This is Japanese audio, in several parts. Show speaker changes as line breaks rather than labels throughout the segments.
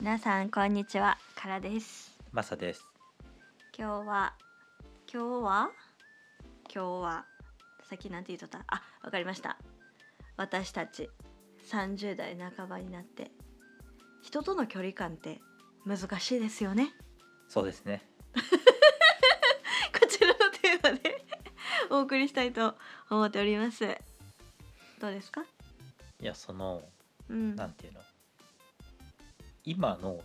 皆さんこんにちはからです。
マサです。
今日は今日は？今日は？さっきなんて言っとった？あわかりました。私たち30代半ばになって人との距離感って難しいですよね。
そうですね。
こちらのテーマで お送りしたいと思っております。どうですか？
いやその
うん。
なんていうの？今の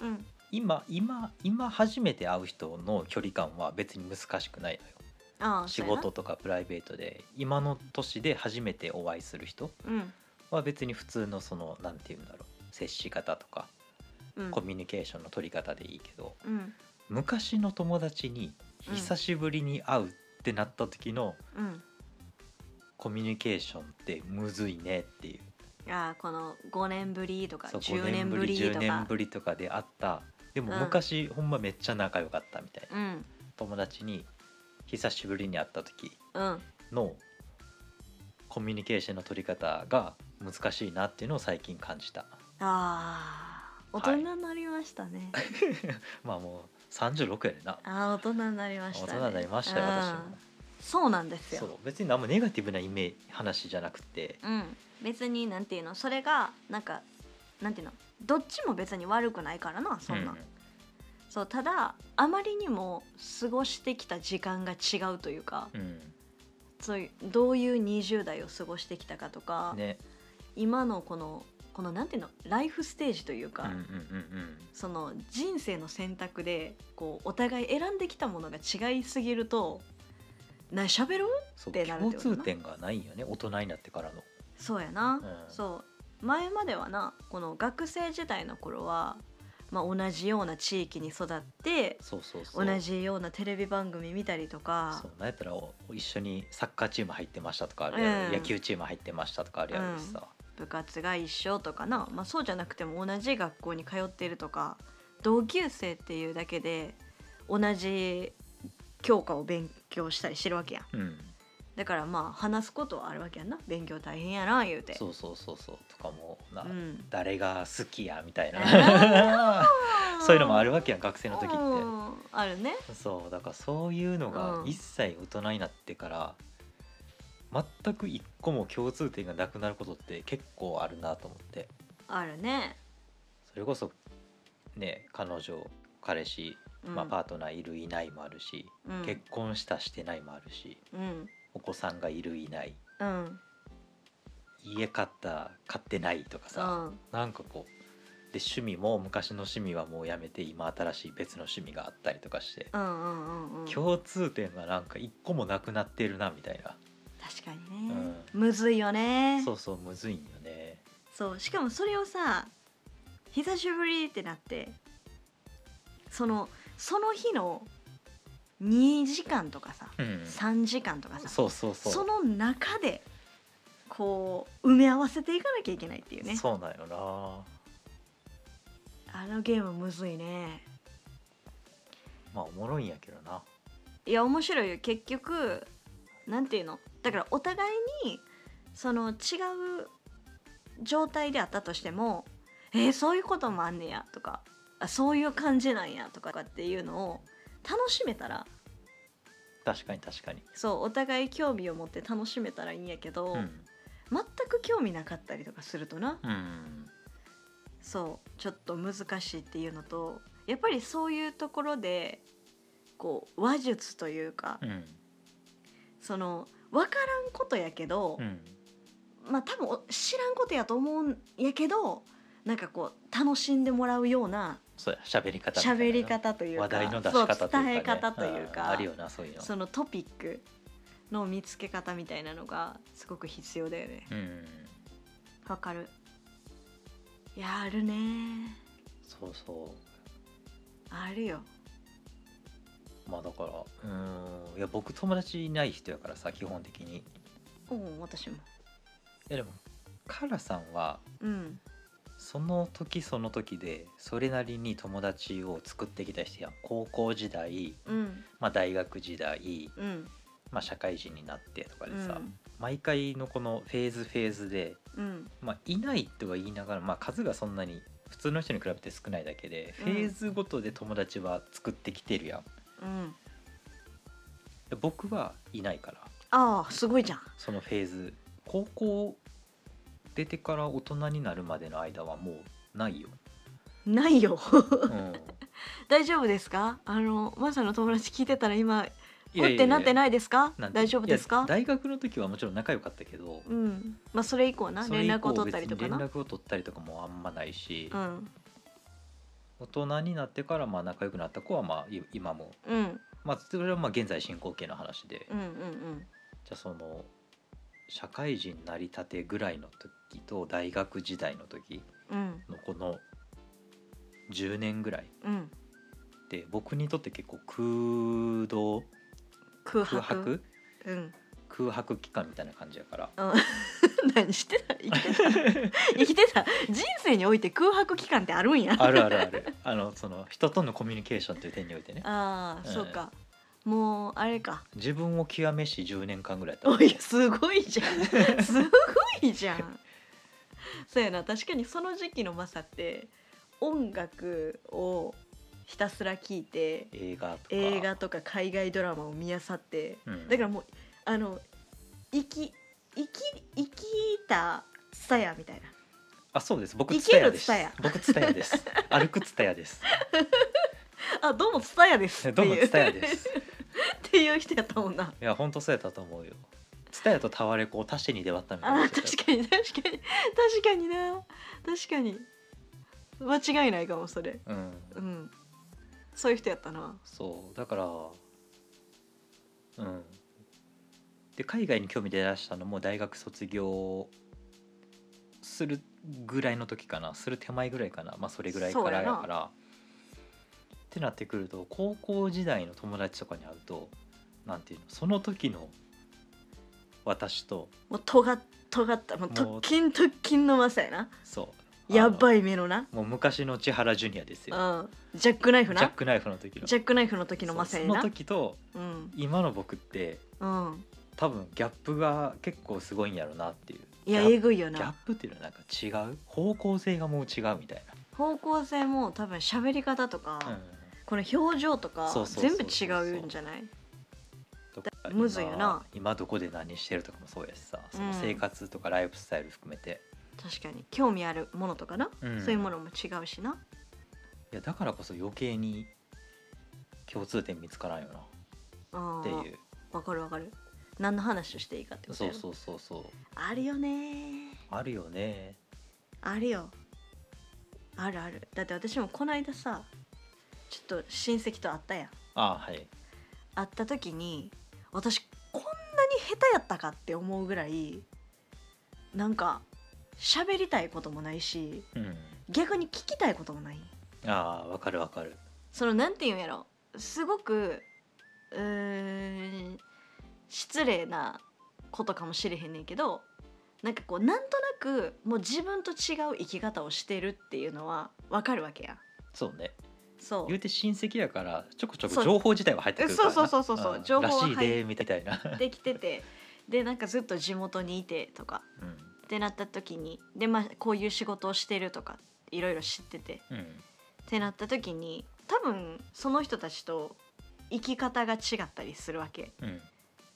うん。
今今今初めて会う人の距離感は別に難しくないのよ。
ああ
仕事とかプライベートで今の年で初めてお会いする人は別に普通のそのなんていうんだろう接し方とか
うんうん。
コミュニケーションの取り方でいいけど
うん。
昔の友達に
うん。
久しぶりに会うってなった時の
うん。
コミュニケーションってむずいねっていう。
ああこの5年ぶりとか
そう
10
5
年ぶりと
10
か
年ぶりとかで会った。でも
うん。
昔、ほんまめっちゃ仲良かったみたいな。
うん。
友達に久しぶりに会った時
うん。
のコミュニケーションの取り方が難しいなっていうのを最近感じた。
ああ大
はい。
人になりましたね、
まあもう36やでな。
ああ大人になりましたね。
大人になりましたよ
うん。
私も。
そうなんですよ。
そう別に何もネガティブなイメージ話じゃなくて
うん別になんていうのそれがなんかなんていうのどっちも別に悪くないからなそんな、
うん
そうただあまりにも過ごしてきた時間が違うというか
うん。
そういうどういう20代を過ごしてきたかとか、
ね。
今のこのこのなんていうのライフステージというか、その人生の選択でこうお互い選んできたものが違いすぎるとな喋る？
そう
ってなるっ
共
てことな。
通点がないよね大人になってからの
そうやな、
ん。
そう。前まではなこの学生時代の頃は、まあ、同じような地域に育って
そうそうそう。
同じようなテレビ番組見たりとか
そう。なんやったらお一緒にサッカーチーム入ってましたとかあるやろ、
うん。
野球チーム入ってましたとかあるやろうしさ、
部活が一緒とかな、まあ、そうじゃなくても同じ学校に通っているとか同級生っていうだけで同じ教科を勉強したりしてるわけやん。
うん
だからまあ話すことはあるわけやんな。勉強大変やな言うて。
そうそうそうそう。とかもな、
うん。
誰が好きやみたい
あ
な。そういうのもある
わ
わけやん学生の時って。
あるね。
そうだからそういうのが
うん。
一切大人になってから全く一個も共通点がなくなることって結構あるなと思って。
あるね、
それこそね彼女彼氏、
うん。
まあ、パートナーいるいないもあるし、
うん、
結婚したしてないもあるし。
うん
お子さんがいるいない。
うん。
家買った買ってないとかさ、
うん。
なんかこう。で趣味も昔の趣味はもうやめて今新しい別の趣味があったりとかして、
うんうんうんうん。
共通点がなんか一個もなくなってるなみたいな、
確かにね、むずいよね。
そうそうむずいんよね。
そう。しかもそれをさ久しぶりってなってそのその日の2時間とかさ、
うん。
3時間とかさ
そうそうそう。
その中でこう埋め合わせていかなきゃいけないっていうね。
そうなんよな。
あのゲームむずいね。
まあおもろいんやけどな。い
や面白いよ。結局なんていうの？だからお互いにその違う状態であったとしてもえーそういうこともあんねやとかあそういう感じなんやとかっていうのを楽しめたら。
確かに確かに。
そうお互い興味を持って楽しめたらいいんやけど、
うん。
全く興味なかったりとかするとな。
うん。
そうちょっと難しいっていうのとやっぱりそういうところでこう話術というか、
うん。
その分からんことやけど、
うん。
まあ多分お知らんことやと思うんやけどなんかこう楽しんでもらうような
そうや喋り方
喋り方というか。
話題の出し方というか、ね、
そう伝え方というか。
んあるよなそういうの。
そのトピックの見つけ方みたいなのがすごく必要だよね。
うん。
わかる。いやあるね。
そうそ
あるよ。
うまあだからうん。いや僕友達いない人やからさ基本的に。い
おお私も。
やでもカラさんは
うん
その時その時でそれなりに友達を作ってきた人やん高校時代、
うん。
まあ、大学時代、
うん。
まあ、社会人になってとか
う
でさ、
ん。
毎回のこのフェーズフェーズで、
うん。
まあ、いないとは言いながら、まあ、数がそんなに普通の人に比べて少ないだけで、
うん。
フェーズごとで友達は作ってきてるやん。僕はいないから。
ああすごいじゃん。
そのフェーズ。高校出てから大人になるまでの間はもうないよ、
ないよ。
うん、
大丈夫ですか？あのマサの友達聞いてたら今
いやいやいや。
うってなってないですか？大丈夫ですか？
大学の時はもちろん仲良かったけど。
うん。まあそれ以降な連絡を取ったりとか
連絡を取ったりとかもあんまないし、
うん。
大人になってからまあ仲良くなった子はまあい今も。
うん。
まあそれはまあ現在進行形の話で、
うんうん。
じゃあその社会人なりたてぐらいの時と大学時代の時
うん。
のこの10年ぐらい
うん。うん
で僕にとって結構空洞
空
空
白？
白
うん。
空白期間みたいな感じやから。
うん。何してた？生きてた？生きてた？人生において空白期間ってあるんや。
あるあるある。あのその人とのコミュニケーションという点においてね。
ああ、
うん。
そうかもうあれか。
自分を極めし10年間ぐらいやった。
おいすごいじゃん。すごいじゃん。そうやな。確かにその時期のマサって音楽をひたすら聴いて
映画とか。
映画とか海外ドラマを見漁って
うん。
だからもうあの生き生き生きたツタヤみたいな。
あそうです。僕ツタヤです。
るツタヤ
僕ツタヤです。歩くツタヤです。
あどうもツタヤです
どうもツタヤです
っていう人やったもんな。い
や本当そうやったと思うよ。ツタヤとタワレコを足して2で割ったみたいな。
あー確かに確かに。確かにな。確かに。間違いないかもそれ。
うん。
うん。そういう人やったな。
そう。だからうん。で海外に興味出だしたのも大学卒業するぐらいの時かな。する手前ぐらいかな。まあそれぐらいからやからってなってくると高校時代の友達とかに会うとなんていうのその時の私と
もうとが尖ったもう
もう
特勤特勤のマサやな。
そう。
やば
い
い目のな。
もう昔の千原ジュニアです
う
よ
ん。ジャックナイフな。
ジャックナイフの時の。
ジャックナイフの時のマサ
そうその
やな
時と
うん。
今の僕って
うん。
多分ギャップが結構すごいんやろなっていう。
いや
ギャ
えぐいよ
ギャッ
な
プっていうのはなんか違う？方向性がもう違うみたい
方向性も多分喋り方とか、
な、うん、
この表情とか
そうそうそう
全部違うんじゃない？むずいよな。
今今どこで何してるとかもそうやしさ。そ
うん。
の生活とかライフスタイル含めて、
確かに。興味あるものとかな、
うん。
そういうものも違うしな。い
やだからこそ余計に共通点見つからんよな。
あ。
っていう。
わかるわかる。何の話をしていいかってことやろ。
そうそうそうそう。
あるよね。
あるよね。
あるよ。あるある。だって私もこの間さちょっと親戚と会ったやん。
あはい。
会った時に私こんなに下手やったかって思うぐらいなんか喋りたいこともないし
うん。
逆に聞きたいこともない。
ああわかるわかる。
そのなんていうんやろ。すごくうーん失礼なことかもしれへんねんけどなんかこうなんとなくもう自分と違う生き方をしてるっていうのはわかるわけやん。
そうね
そう。
言うて親戚やからちょこちょこ情報自体は入ってくるからな。
そうそうそうそうそうん。情報は入
でみたいな、
できてて。でなんかずっと地元にいてとか。
うん。
ってなった時に。でまあこういう仕事をしてるとかいろいろ知ってて。
うん。
ってなった時に多分その人たちと生き方が違ったりするわけ。
うん。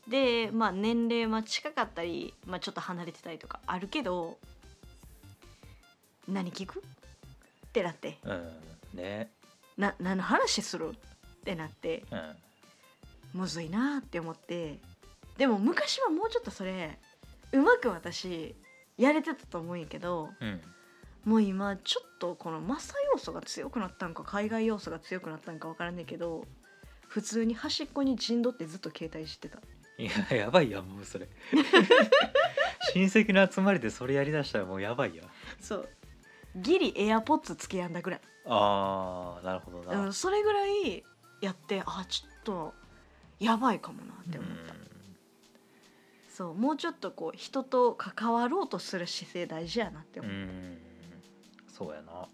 でまあ年齢は近かったり、まあ、ちょっと離れてたりとかあるけど何聞く？ってなって。
うん。ね
な何の話する？ってなって。
うん。
むずいなって思って。でも昔はもうちょっとそれうまく私やれてたと思うんやけど
うん。
もう今ちょっとこのマサ要素が強くなったんか海外要素が強くなったんか分からんねんけど普通に端っこに陣取ってずっと携帯してた。
いややばいやんもうそれ。親戚の集まりでそれやりだしたらもうやばいやん。
そう。ギリエアポッツつけやんだぐらい、
あーなるほどな、
うん、それぐらいやってあちょっとやばいかもなって思った、そうもうちょっとこう人と関わろうとする姿勢大事やなって思う、
うんうん。そうやな。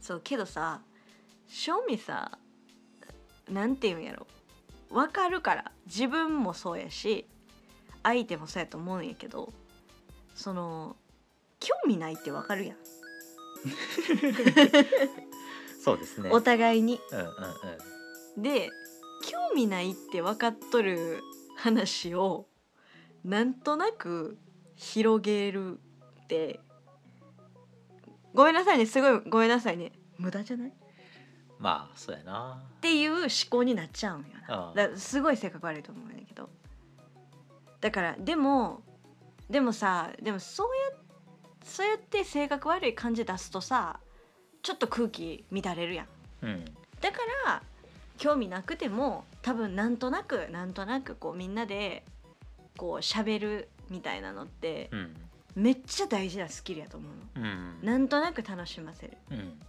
そうけどさ正味さなんていうんやろ。分かるから自分もそうやし相手もそうやと思うんやけどその興味ないって分かるやん
そうですね。
お互いに。
うんうんうん。
で興味ないって分かっとる話をなんとなく広げるって。ごめんなさいね。すごいごめんなさいね。無駄じゃない？っ
まあそうやな。
ていう思考になっちゃうんよな。
ああ
だすごい性格悪いと思うんだけど。だからでもでもさでもそうやそうやって性格悪い感じ出すとさちょっと空気乱れるやん。
うん。
だから興味なくても多分なんとなくなんとなくこうみんなでこう喋るみたいなのって
うん。
めっちゃ大事なスキルやと思うの。
うん。
なんとなく楽しませる。っ
うん。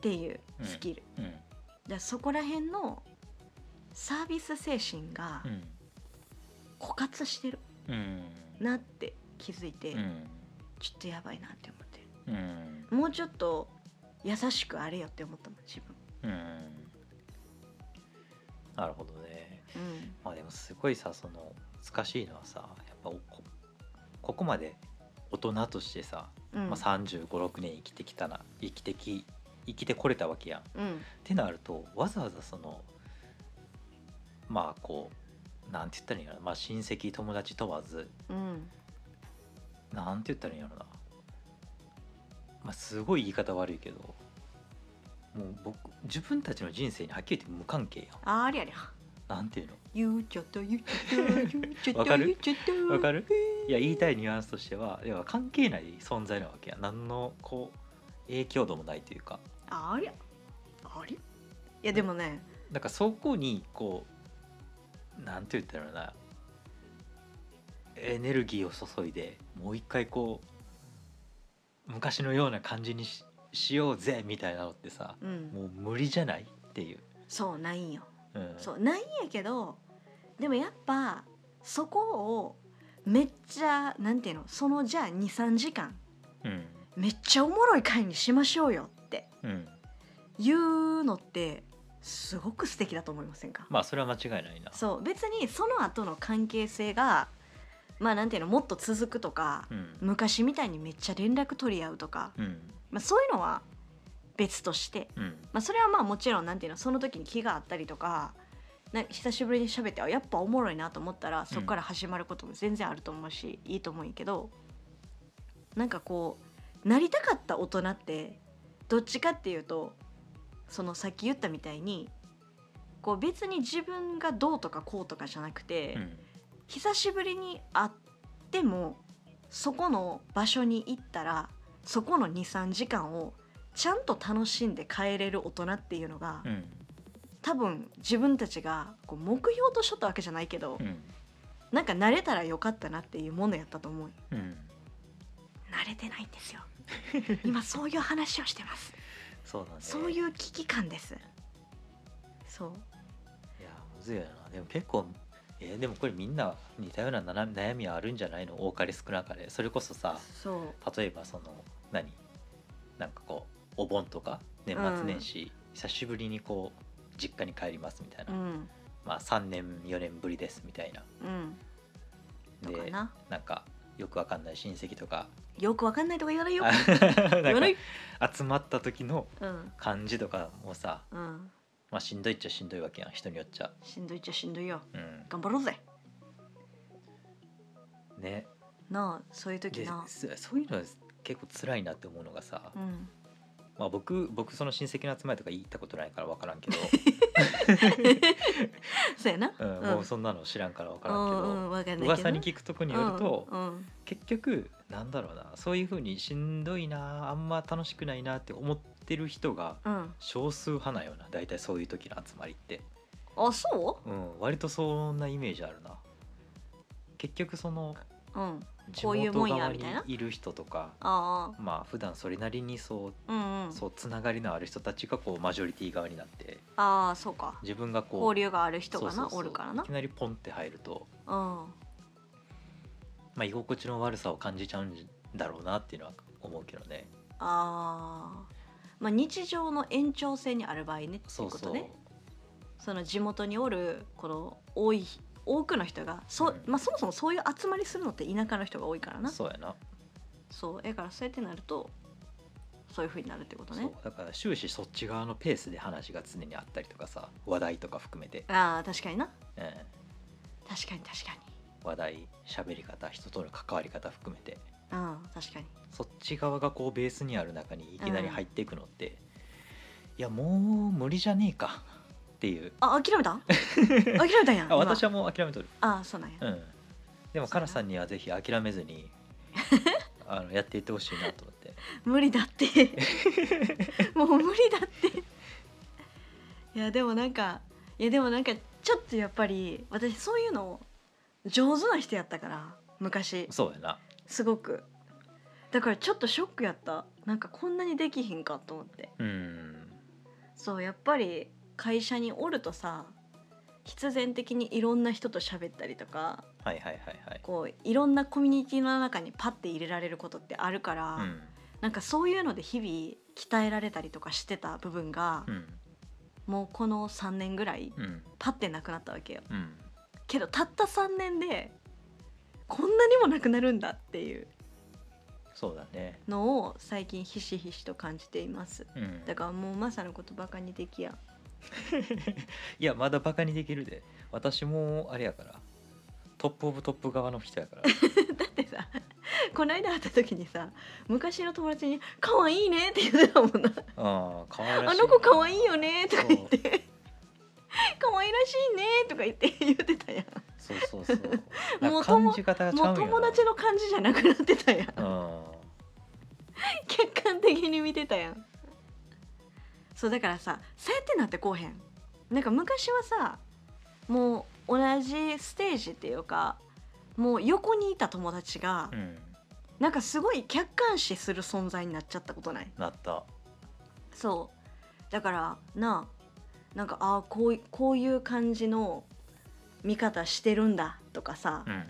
ていうスキル。
うん。
だからそこら辺のサービス精神が
うん。
枯渇してる
うん。
なって気づいて、
うん
ちょっとやばいなって思って。
うん。
るもうちょっと優しくあれよって思ったもん自分。
うん。なるほどね。
うん。
まあでもすごいさその難しいのはさやっぱこここまで大人としてさ、
うん。
まあ、3 5 6年生きてきたな生きてき生きてこれたわけやん。っ
うん。
てなるとわざわざそのまあこうなんて言ったらいいんやろまあ親戚友達問わず
うん
なんて言ったらいいんやろな。まあすごい言い方悪いけどもう僕自分たちの人生にはっきり言って無関係やん。
ありゃり。ゃ
なんていうの？
言っちゃった言っちゃった言っちゃった
わかる？
言っちゃった
わかる？いや言いたいニュアンスとしては要は関係ない存在なわけや何のこう影響度もないというか。
ありゃあり？ゃいやでもね。
だからそこにこうなんて言ったらいいのかなエネルギーを注いでもう一回こう昔のような感じにししようぜみたいなのってさ
うん。
もう無理じゃないっていう、
そうないんよ。
うん、
そうないんやけどでもやっぱそこをめっちゃなんていうのそのじゃあ23時間
うん。
めっちゃおもろい回にしましょうよって
うん。
言うのってすごく素敵だと思いませんか？
まあそれは間違いないな。
そう別にその後の関係性がまあなんていうのもっと続くとか
うん。
昔みたいにめっちゃ連絡取り合うとか、
うん。
まあ、そういうのは別として
うん。
まあ、それはまあもちろんなんていうのその時に気があったりとかな久しぶりに喋ってあやっぱおもろいなと思ったらそこから始まることも全然あると思うし、いいと思うんやけどなんかこうなりたかった大人ってどっちかっていうとそのさっき言ったみたいにこう別に自分がどうとかこうとかじゃなくて、
うん
久しぶりに会ってもそこの場所に行ったらそこの23時間をちゃんと楽しんで帰れる大人っていうのが、
うん。
多分自分たちがこう目標としとったわけじゃないけど、
うん。
なんか慣れたらよかったなっていうものやったと思う。
うん。
慣れてないんですよ。今そういう話をしてます。
そうだね。
そういう危機感です。そう。
いやむずいよな。でも結構えーでもこれみんな似たような悩みはあるんじゃないの？多かれ少なかれ。それこそさ例えばその何？なんかこうお盆とか年末年始、久しぶりにこう実家に帰りますみたいな、
うん。
まあ3年4年ぶりですみたいな。
うん。
で
な。
なんかよくわかんない親戚とか。
よくわかんないとか言わないよ。
集まった時の
うん。
感じとかもさ、
うん
まあ、しんどいっちゃしんどいわけやん。人によっちゃ。
しんどいっちゃしんどいよ。
うん、
頑張ろうぜ。
ね。
なあそういう時
で
な
そそういうのは結構辛いなって思うのがさ、
うん。
まあ、僕僕その親戚の集まりとか行ったことないから分からんけど、
そうやな。
うんもうそんなの知らんから分からんけど、
うんうんわかんないけど
噂に聞くとこによると、
うんうん。
結局なんだろうな。そういうふうにしんどいなあんま楽しくないなって思ってる人が
うん。
少数派なんよな大体そういう時の集まりって、
あそ
う？ん、割とそんなイメージあるな。結局その
ううん。
地
こういうもんや
元側に
みたいな？い
る人とか
あ
まあ普段それなりにそう
あうんうん。
そうつながりのある人たちがこうマジョリティ側になって
ああそうか。
自分がこう
交流がある人がな
そうそうそう
おるからな。い
きなりポンって入ると、
うん。
まあ、居心地の悪さを感じちゃうんだろうなっていうのは思うけどね。
ああまあ日常の延長線にある場合ねってい
そう
ことね。その地元におるこの多い多くの人がそ,、
うん。
まあ、そもそもそういう集まりするのって田舎の人が多いからな。
そうやな。
そう。だからそうやってなるとそういう風になるってこと
そう。
ね
だから終始そっち側のペースで話が常にあったりとかさ話題とか含めて、
ああ確かにな。
うん、
確かに確か
話題喋り方人との関わり方含めて
にうん確かに。
そっち側がこうベースにある中にいきなり入っていくのって、いやもう無理じゃねえか。っていう。
あ諦めた？諦めたんや
あ私
は
はもう諦めとる
あそうなんや、
うん。でも
そうや。な
さんにはぜひ諦めずに あのやっていってほしいなと思って。
無理だって。もう無理だって。いやでもなんかいやでもなんかちょっとやっぱり私そういうの上手な人やったから昔。
そうやな
すごく。だからちょっとショックやった。なんかこんなにできひんかと思って。
うん。
そうやっぱり会社におるとさ必然的にいろんな人と喋ったりとか
はいはいはいはい。
こういろんなコミュニティの中にパッて入れられることってあるから、
うん。
なんかそういうので日々鍛えられたりとかしてた部分が、
うん。
もうこの3年ぐらい
うん。
パッてなくなったわけよ。
うん。
けどたった3年でこんなにもなくなるんだっていう。
そうだね。
のを最近ひしひしと感じています。
うん。
だからもうマサのことバカにできや。
いやまだバカにできるで。私もあれやから。トップオブトップ側の人やから。
だってさこの間会った時にさ昔の友達に「可愛いね」って言ってたもんな。
ああ可愛「らしい
あの子可愛いよね」とか言って「可愛らしいね」とか言って言ってたやん
そうそうそう。
もう
感じ方がちゃ
もうん
う
友達の感じじゃなくなってたやん。
うん。
客観的に見てたやん。そうだからさそうやってなってこうへん。なんか昔はさもう同じステージっていうかもう横にいた友達が、
うん。
なんかすごい客観視する存在になっちゃったことない？
なった。
そう。だからなあなんかあーこういこういう感じの見方してるんだとかさ、
うんうん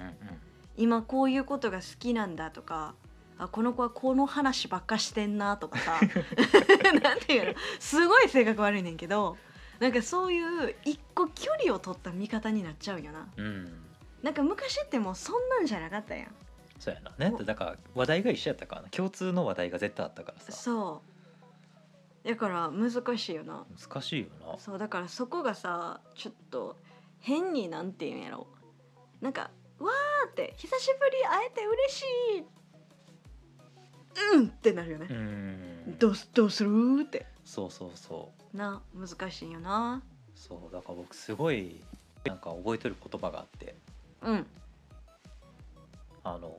今こういうことが好きなんだとかあこの子はこの話ばっかしてんなとかさ なんていうの？すごい性格悪いねんけどなんかそういう一個距離を取った見方になっちゃうよな。
うん。うん
なんか昔ってもうそんなんじゃなかったやん。
そうやな。ねだから話題が一緒やったからな。共通の話題が絶対あったからさ。
そう。だから難しいよな。
難しいよな。
そうだからそこがさちょっと変になんていうんやろ。なんかわーって久しぶり会えて嬉しい。うんってなるよね。
う、ん。
どうすどうするって。
そうそうそう。
な難しいよな。
そうだから僕すごいなんか覚えてる言葉があって。
うん。
あの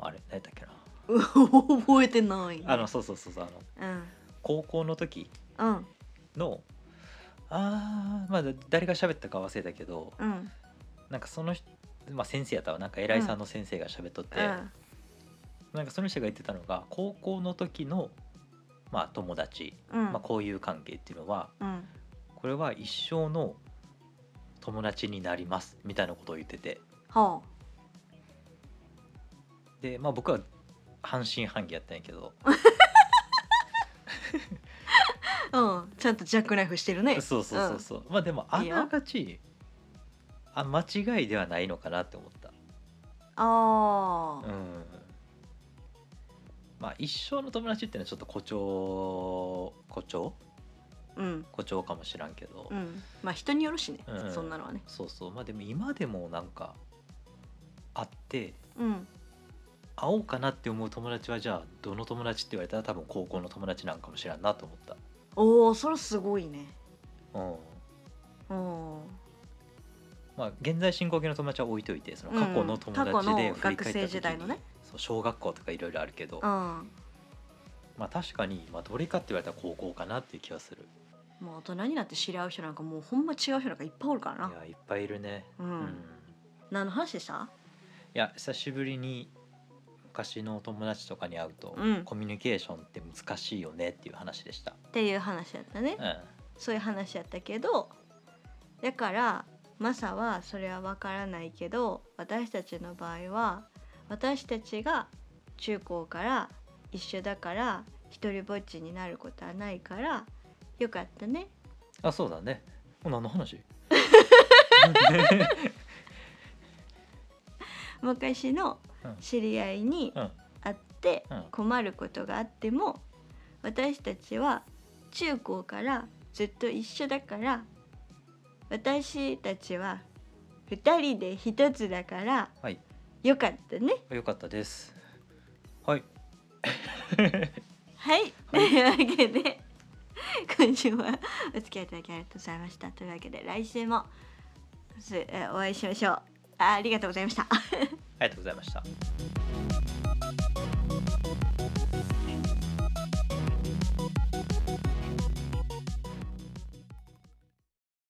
あれ何やったっけな。
う 覚えてない。
あのそうそうそうそうあの
うん。
高校の時
うん。
のあーまあ誰が喋ったか忘れたけど
うん。
なんかその人まあ先生やったわ。なんか偉いさんの先生が喋っとって、なんかその人が言ってたのが高校の時のまあ友達、
うん。
まあ、交友関係っていうのは
うん。
これは一生の友達になりますみたいなことを言ってて。
は
でまあ僕は半信半疑やったんやけど。
あ うん。ちゃんとジャックナイフしてるね。
そうそうそうそう、まあでもあながちあ間違いではないのかなって思った。
ああ
うん。まあ一生の友達っていうのはちょっと誇張誇張？
うん。
誇張かもしらんけど、
うん。まあ人によるしね、
うん。
そんなのはね。
そうそう。まあでも今でもなんか会って
うん。
会おうかなって思う友達はじゃあどの友達って言われたら多分高校の友達なんかもしれんなと思った
おおそれすごいね。
うん。
うん。
まあ現在進行形の友達は置いといてその過去の友達で振り返った
学生
時
代のね。
そう小学校とかいろいろあるけど、
うん。
まあ確かに、まあ、どれかって言われたら高校かなっていう気がする。
もう大人になって知り合う人なんかもうほんま違う人なんかいっぱいおるからな。い
やいっぱいいるね。
うん。何の話でした？
いや久しぶりに昔の友達とかに会うと、
うん。
コミュニケーションって難しいよねっていう話でした、
っていう話やったね。
うん、
そういう話やったけどだからマサはそれは分からないけど私たちの場合は私たちが中高から一緒だから一人ぼっちになることはないからよかったね。
あそうだね。何の話？
昔の
うん
知り合いに
うん。
会っって
うん。
困ることがあっても私たちは中高からずっと一緒だから私たちは2人で1つだから
はい。
よかったね。
よかったです。はい。
はい、というわけで今週はお付き合いいただきありがとうございました。というわけで来週もお会いしましょう。あありがとうございました。
ありがとうございました。